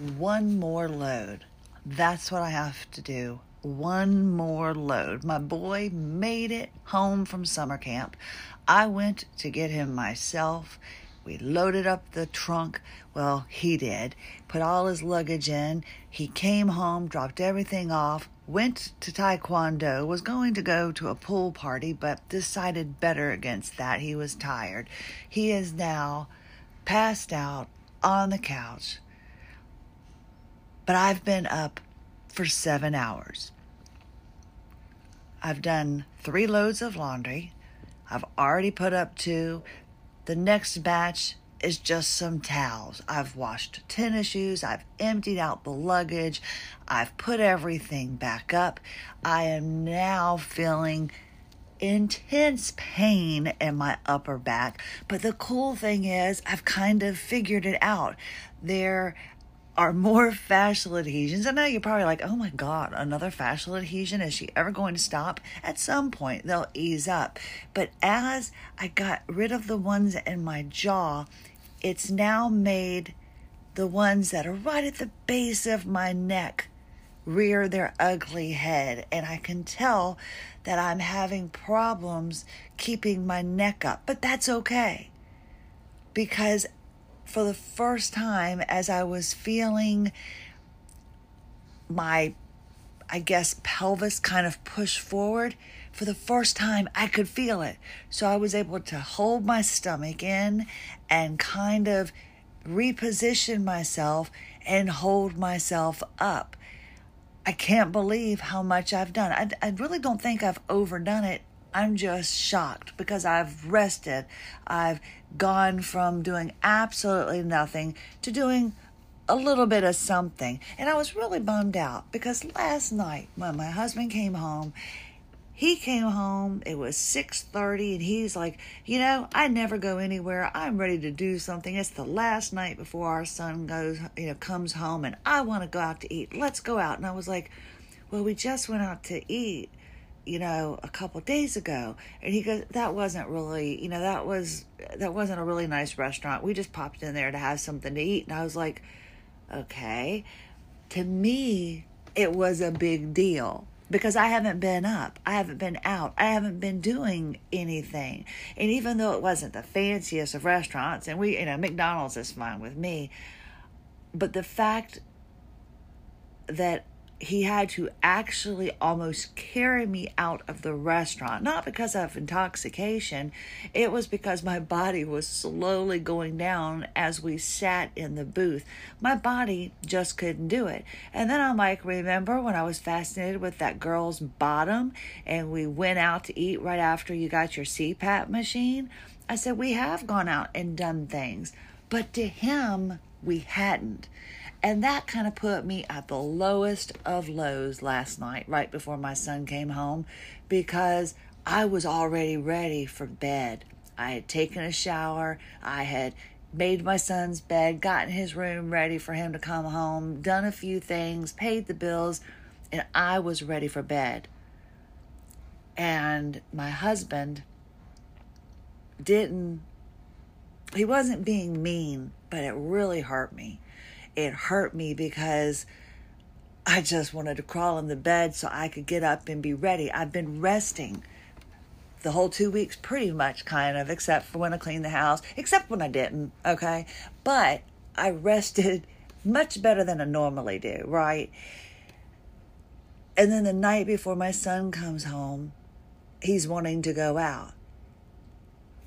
one more load. That's what I have to do. One more load. My boy made it home from summer camp. I went to get him myself. We loaded up the trunk. Well, he did. Put all his luggage in. He came home, dropped everything off, went to Taekwondo, was going to go to a pool party, but decided better against that. He was tired. He is now passed out on the couch. But I've been up for seven hours. I've done three loads of laundry. I've already put up two. The next batch is just some towels. I've washed tennis shoes. I've emptied out the luggage. I've put everything back up. I am now feeling intense pain in my upper back. But the cool thing is, I've kind of figured it out. There are more fascial adhesions. I know you're probably like, oh my God, another fascial adhesion? Is she ever going to stop? At some point, they'll ease up. But as I got rid of the ones in my jaw, it's now made the ones that are right at the base of my neck rear their ugly head. And I can tell that I'm having problems keeping my neck up. But that's okay because for the first time as I was feeling my, I guess, pelvis kind of push forward. For the first time, I could feel it. So I was able to hold my stomach in and kind of reposition myself and hold myself up. I can't believe how much I've done. I, I really don't think I've overdone it I'm just shocked because I've rested. I've gone from doing absolutely nothing to doing a little bit of something. And I was really bummed out because last night when my husband came home, he came home, it was 6:30 and he's like, "You know, I never go anywhere. I'm ready to do something. It's the last night before our son goes, you know, comes home and I want to go out to eat. Let's go out." And I was like, "Well, we just went out to eat." You know a couple days ago. And he goes that wasn't really you know that was that wasn't a really nice restaurant. We just popped in there to have something to eat. And i was like okay. To me it was a big deal because I haven't been up, I haven't been out, I haven't been doing anything. And even though it wasn't the fanciest of restaurants, and we, you know, McDonald's is fine with me, but the fact that he had to actually almost carry me out of the restaurant. Not because of intoxication, it was because my body was slowly going down as we sat in the booth. My body just couldn't do it. And then I'm like, remember when I was fascinated with that girl's bottom and we went out to eat right after you got your CPAP machine? I said, we have gone out and done things, but to him, we hadn't. And that kind of put me at the lowest of lows last night, right before my son came home, because I was already ready for bed. I had taken a shower, I had made my son's bed, gotten his room ready for him to come home, done a few things, paid the bills, and I was ready for bed. And my husband didn't, he wasn't being mean, but it really hurt me it hurt me because I just wanted to crawl in the bed so I could get up and be ready. I've been resting the whole two weeks, pretty much, kind of, except for when I cleaned the house, except when I didn't, okay? But I rested much better than I normally do, right? And then the night before my son comes home, he's wanting to go out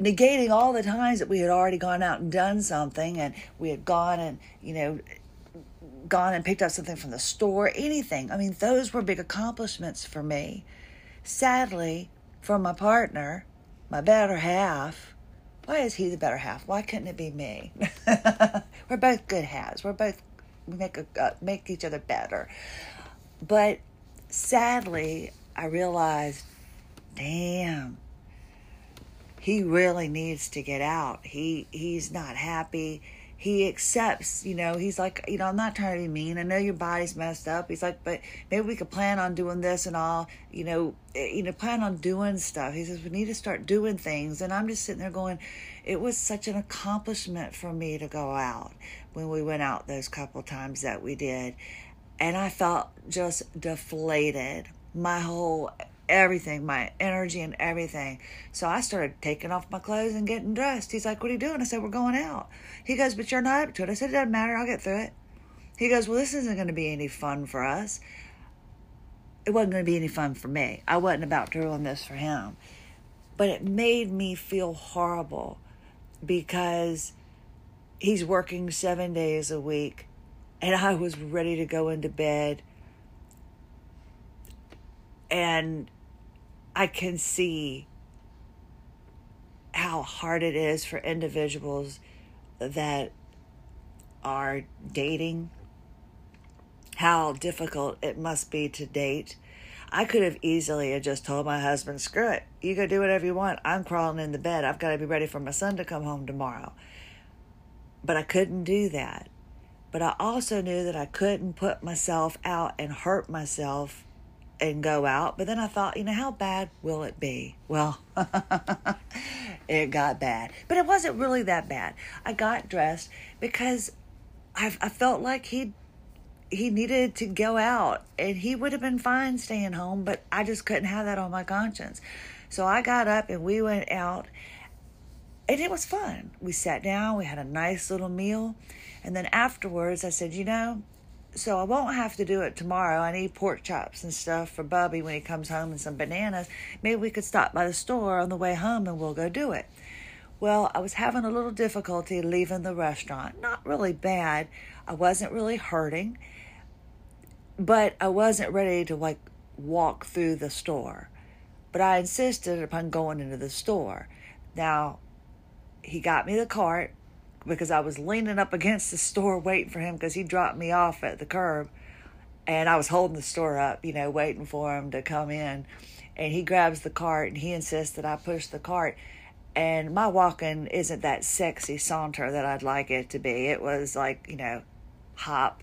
negating all the times that we had already gone out and done something and we had gone and you know gone and picked up something from the store anything. I mean those were big accomplishments for me. Sadly for my partner my better half why is he the better half? Why couldn't it be me? We're both good halves. We're both we make a, uh, make each other better. But sadly i realized damn he really needs to get out. He he's not happy. He accepts, you know, he's like, you know, I'm not trying to be mean. I know your body's messed up. He's like, but maybe we could plan on doing this and all, you know, eh, you know, plan on doing stuff. He says, we need to start doing things. And I'm just sitting there going, it was such an accomplishment for me to go out. when we went out those couple times that we did. And I felt just deflated. My whole everything, my energy and everything. So I started taking off my clothes and getting dressed. He's like, What are you doing? I said, We're going out. He goes, But you're not up to it. I said, It doesn't matter. I'll get through it. He goes, Well, this isn't going to be any fun for us. It wasn't going to be any fun for me. I wasn't about to ruin this for him. But it made me feel horrible because he's working seven days a week and I was ready to go into bed. And I can see how hard it is for individuals that are dating, how difficult it must be to date. I could have easily have just told my husband, screw it, you go do whatever you want. I'm crawling in the bed. I've got to be ready for my son to come home tomorrow. But I couldn't do that. But I also knew that I couldn't put myself out and hurt myself and go out. But then I thought, you know, how bad will it be? Well, it got bad. But it wasn't really that bad. I got dressed because I, I felt like he he needed to go out and he would have been fine staying home, but I just couldn't have that on my conscience. So I got up and we went out and it was fun. We sat down, we had a nice little meal, and then afterwards I said, you know, so I won't have to do it tomorrow. I need pork chops and stuff for Bubby when he comes home and some bananas. Maybe we could stop by the store on the way home and we'll go do it. Well, I was having a little difficulty leaving the restaurant. Not really bad. I wasn't really hurting, but I wasn't ready to like walk through the store. But I insisted upon going into the store. Now, he got me the cart because I was leaning up against the store waiting for him because he dropped me off at the curb. And I was holding the store up, you know, waiting for him to come in. And he grabs the cart and he insists that I push the cart. And my walking isn't that sexy saunter that I'd like it to be. It was like, you know, hop,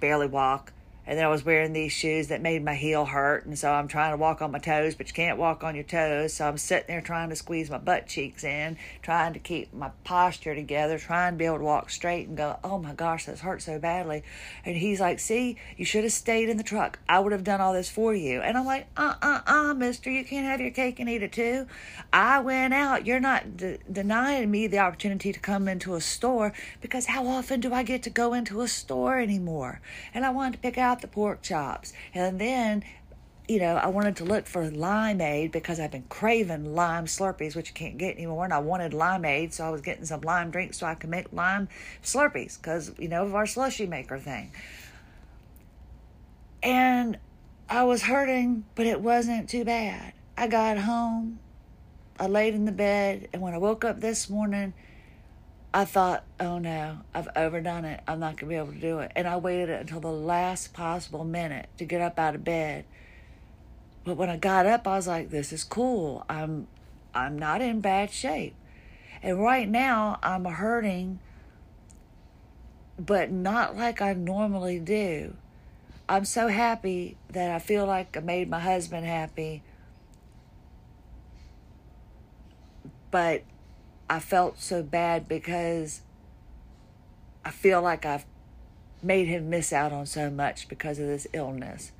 barely walk, and then I was wearing these shoes that made my heel hurt, and so I'm trying to walk on my toes, but you can't walk on your toes. So I'm sitting there trying to squeeze my butt cheeks in, trying to keep my posture together, trying to be able to walk straight and go, oh my gosh, this hurts so badly. And he's like, see, you should have stayed in the truck. I would have done all this for you. And I'm like, uh uh uh, mister, you can't have your cake and eat it too. I went out. You're not de- denying me the opportunity to come into a store because how often do I get to go into a store anymore? And I wanted to pick out the pork chops. And then, you know, I wanted to look for limeade because I've been craving lime Slurpees, which you can't get anymore. And I wanted limeade, so I was getting some lime drinks so I could make lime Slurpees because, you know, of our slushy maker thing. And I was hurting, but it wasn't too bad. I got home, I laid in the bed, and when I woke up this morning, I thought, oh no, I've overdone it. I'm not going to be able to do it. And I waited until the last possible minute to get up out of bed. But when I got up, I was like, this is cool. I'm I'm not in bad shape. And right now, I'm hurting, but not like I normally do. I'm so happy that I feel like I made my husband happy. But I felt so bad because I feel like I've made him miss out on so much because of this illness.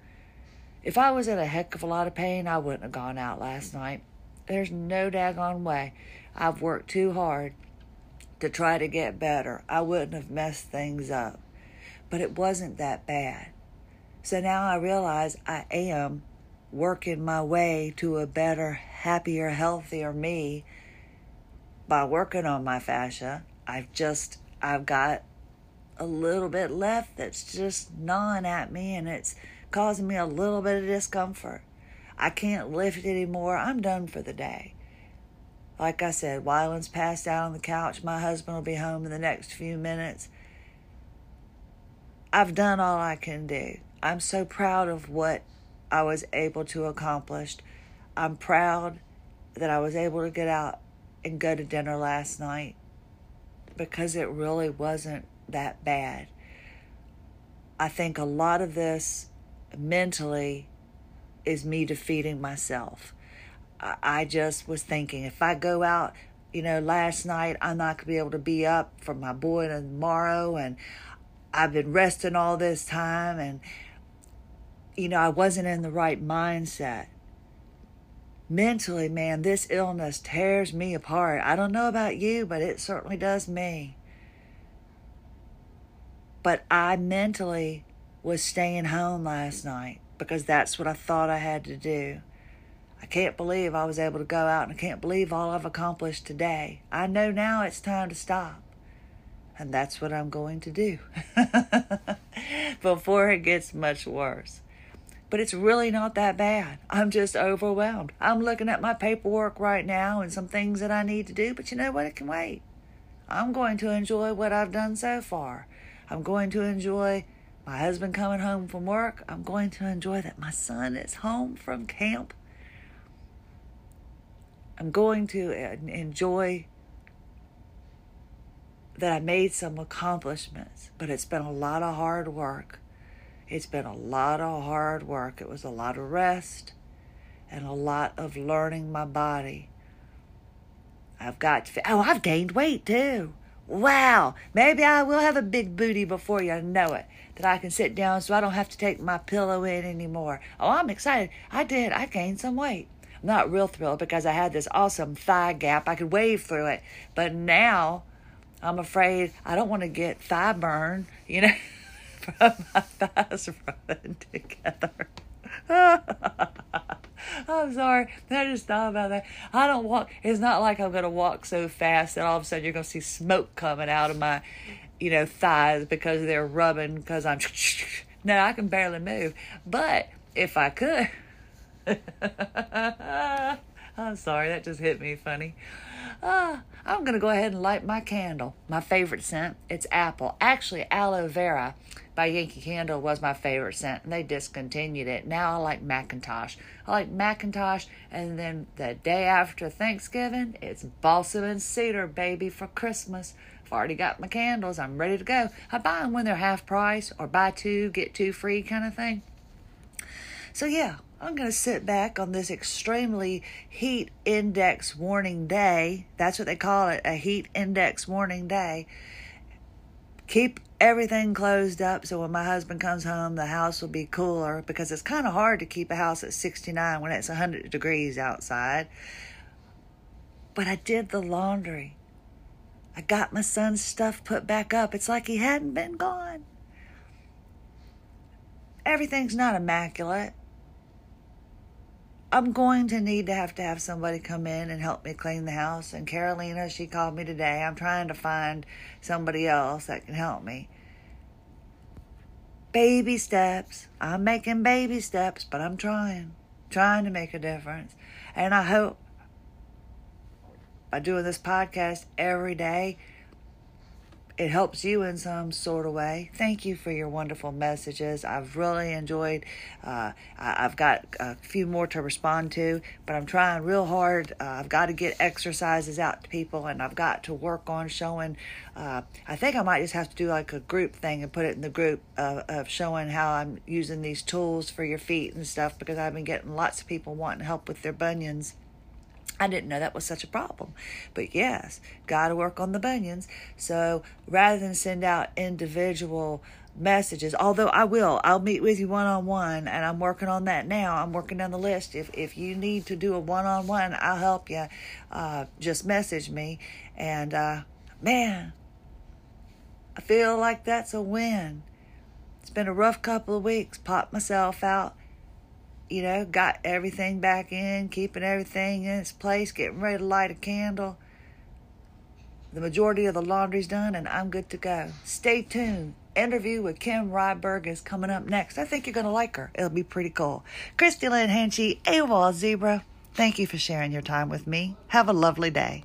If I was in a heck of a lot of pain, I wouldn't have gone out last night. There's no daggone way. I've worked too hard to try to get better. I wouldn't have messed things up. But it wasn't that bad. So now I realize I am working my way to a better, happier, healthier me by working on my fascia, I've just I've got a little bit left that's just gnawing at me and it's causing me a little bit of discomfort. I can't lift anymore. I'm done for the day. Like I said, Wyland's passed out on the couch. My husband will be home in the next few minutes. I've done all I can do. I'm so proud of what I was able to accomplish. I'm proud that I was able to get out and go to dinner last night because it really wasn't that bad. I think a lot of this mentally is me defeating myself. I just was thinking if I go out, you know, last night I'm not going to be able to be up for my boy tomorrow. And I've been resting all this time. And, you know, I wasn't in the right mindset. Mentally, man, this illness tears me apart. I don't know about you, but it certainly does me. But I mentally was staying home last night because that's what I thought I had to do. I can't believe I was able to go out and I can't believe all I've accomplished today. I know now it's time to stop. And that's what I'm going to do before it gets much worse. But it's really not that bad. I'm just overwhelmed. I'm looking at my paperwork right now and some things that I need to do, but you know what? It can wait. I'm going to enjoy what I've done so far. I'm going to enjoy my husband coming home from work. I'm going to enjoy that my son is home from camp. I'm going to uh, enjoy that I made some accomplishments, but it's been a lot of hard work. It's been a lot of hard work. It was a lot of rest and a lot of learning my body. I've got to, oh, I've gained weight too. Wow, maybe I will have a big booty before you know it. That I can sit down so I don't have to take my pillow in anymore. Oh, I'm excited. I did. I gained some weight. I'm not real thrilled because I had this awesome thigh gap. I could wave through it. But now I'm afraid I don't want to get thigh burn, you know, from running together. I'm sorry. I just thought about that. I don't walk. It's not like I'm going to walk so fast that all of a sudden you're going to see smoke coming out of my, you know, thighs because they're rubbing because I'm. No, I can barely move. But if I could. I'm sorry, that just hit me funny. Uh, I'm going to go ahead and light my candle. My favorite scent, it's apple. Actually, aloe vera by Yankee Candle was my favorite scent, and they discontinued it. Now I like Macintosh. I like Macintosh, and then the day after Thanksgiving, it's balsam and cedar, baby, for Christmas. I've already got my candles. I'm ready to go. I buy them when they're half price or buy two, get two free kind of thing. So, yeah, I'm going to sit back on this extremely heat index warning day. That's what they call it a heat index warning day. Keep everything closed up so when my husband comes home, the house will be cooler because it's kind of hard to keep a house at 69 when it's 100 degrees outside. But I did the laundry. I got my son's stuff put back up. It's like he hadn't been gone. Everything's not immaculate I'm going to need to have to have somebody come in and help me clean the house. And Carolina, she called me today. I'm trying to find somebody else that can help me. Baby steps. I'm making baby steps, but I'm trying, trying to make a difference. And I hope by doing this podcast every day, it helps you in some sort of way. Thank you for your wonderful messages. I've really enjoyed. Uh, I, have got a few more to respond to, but I'm trying real hard. Uh, I've got to get exercises out to people, and I've got to work on showing. Uh, I think I might just have to do like a group thing and put it in the group of showing how I'm using these tools for your feet and stuff because I've been getting lots of people wanting help with their bunions. I didn't know that was such a problem. But yes, got to work on the bunions. So rather than send out individual messages, although I will, I'll meet with you one on one, and I'm working on that now. I'm working on the list. If if you need to do a one on one, I'll help you. Uh, just message me, and uh, man, I feel like that's a win. It's been a rough couple of weeks. Popped myself out you know, got everything back in, keeping everything in its place, getting ready to light a candle. The majority of the laundry's done, and I'm good to go. Stay tuned. Interview with Kim Ryberg is coming up next. I think you're going to like her. It'll be pretty cool. Christie Lynn Hanchey, AWOL Zebra, thank you for sharing your time with me. Have a lovely day.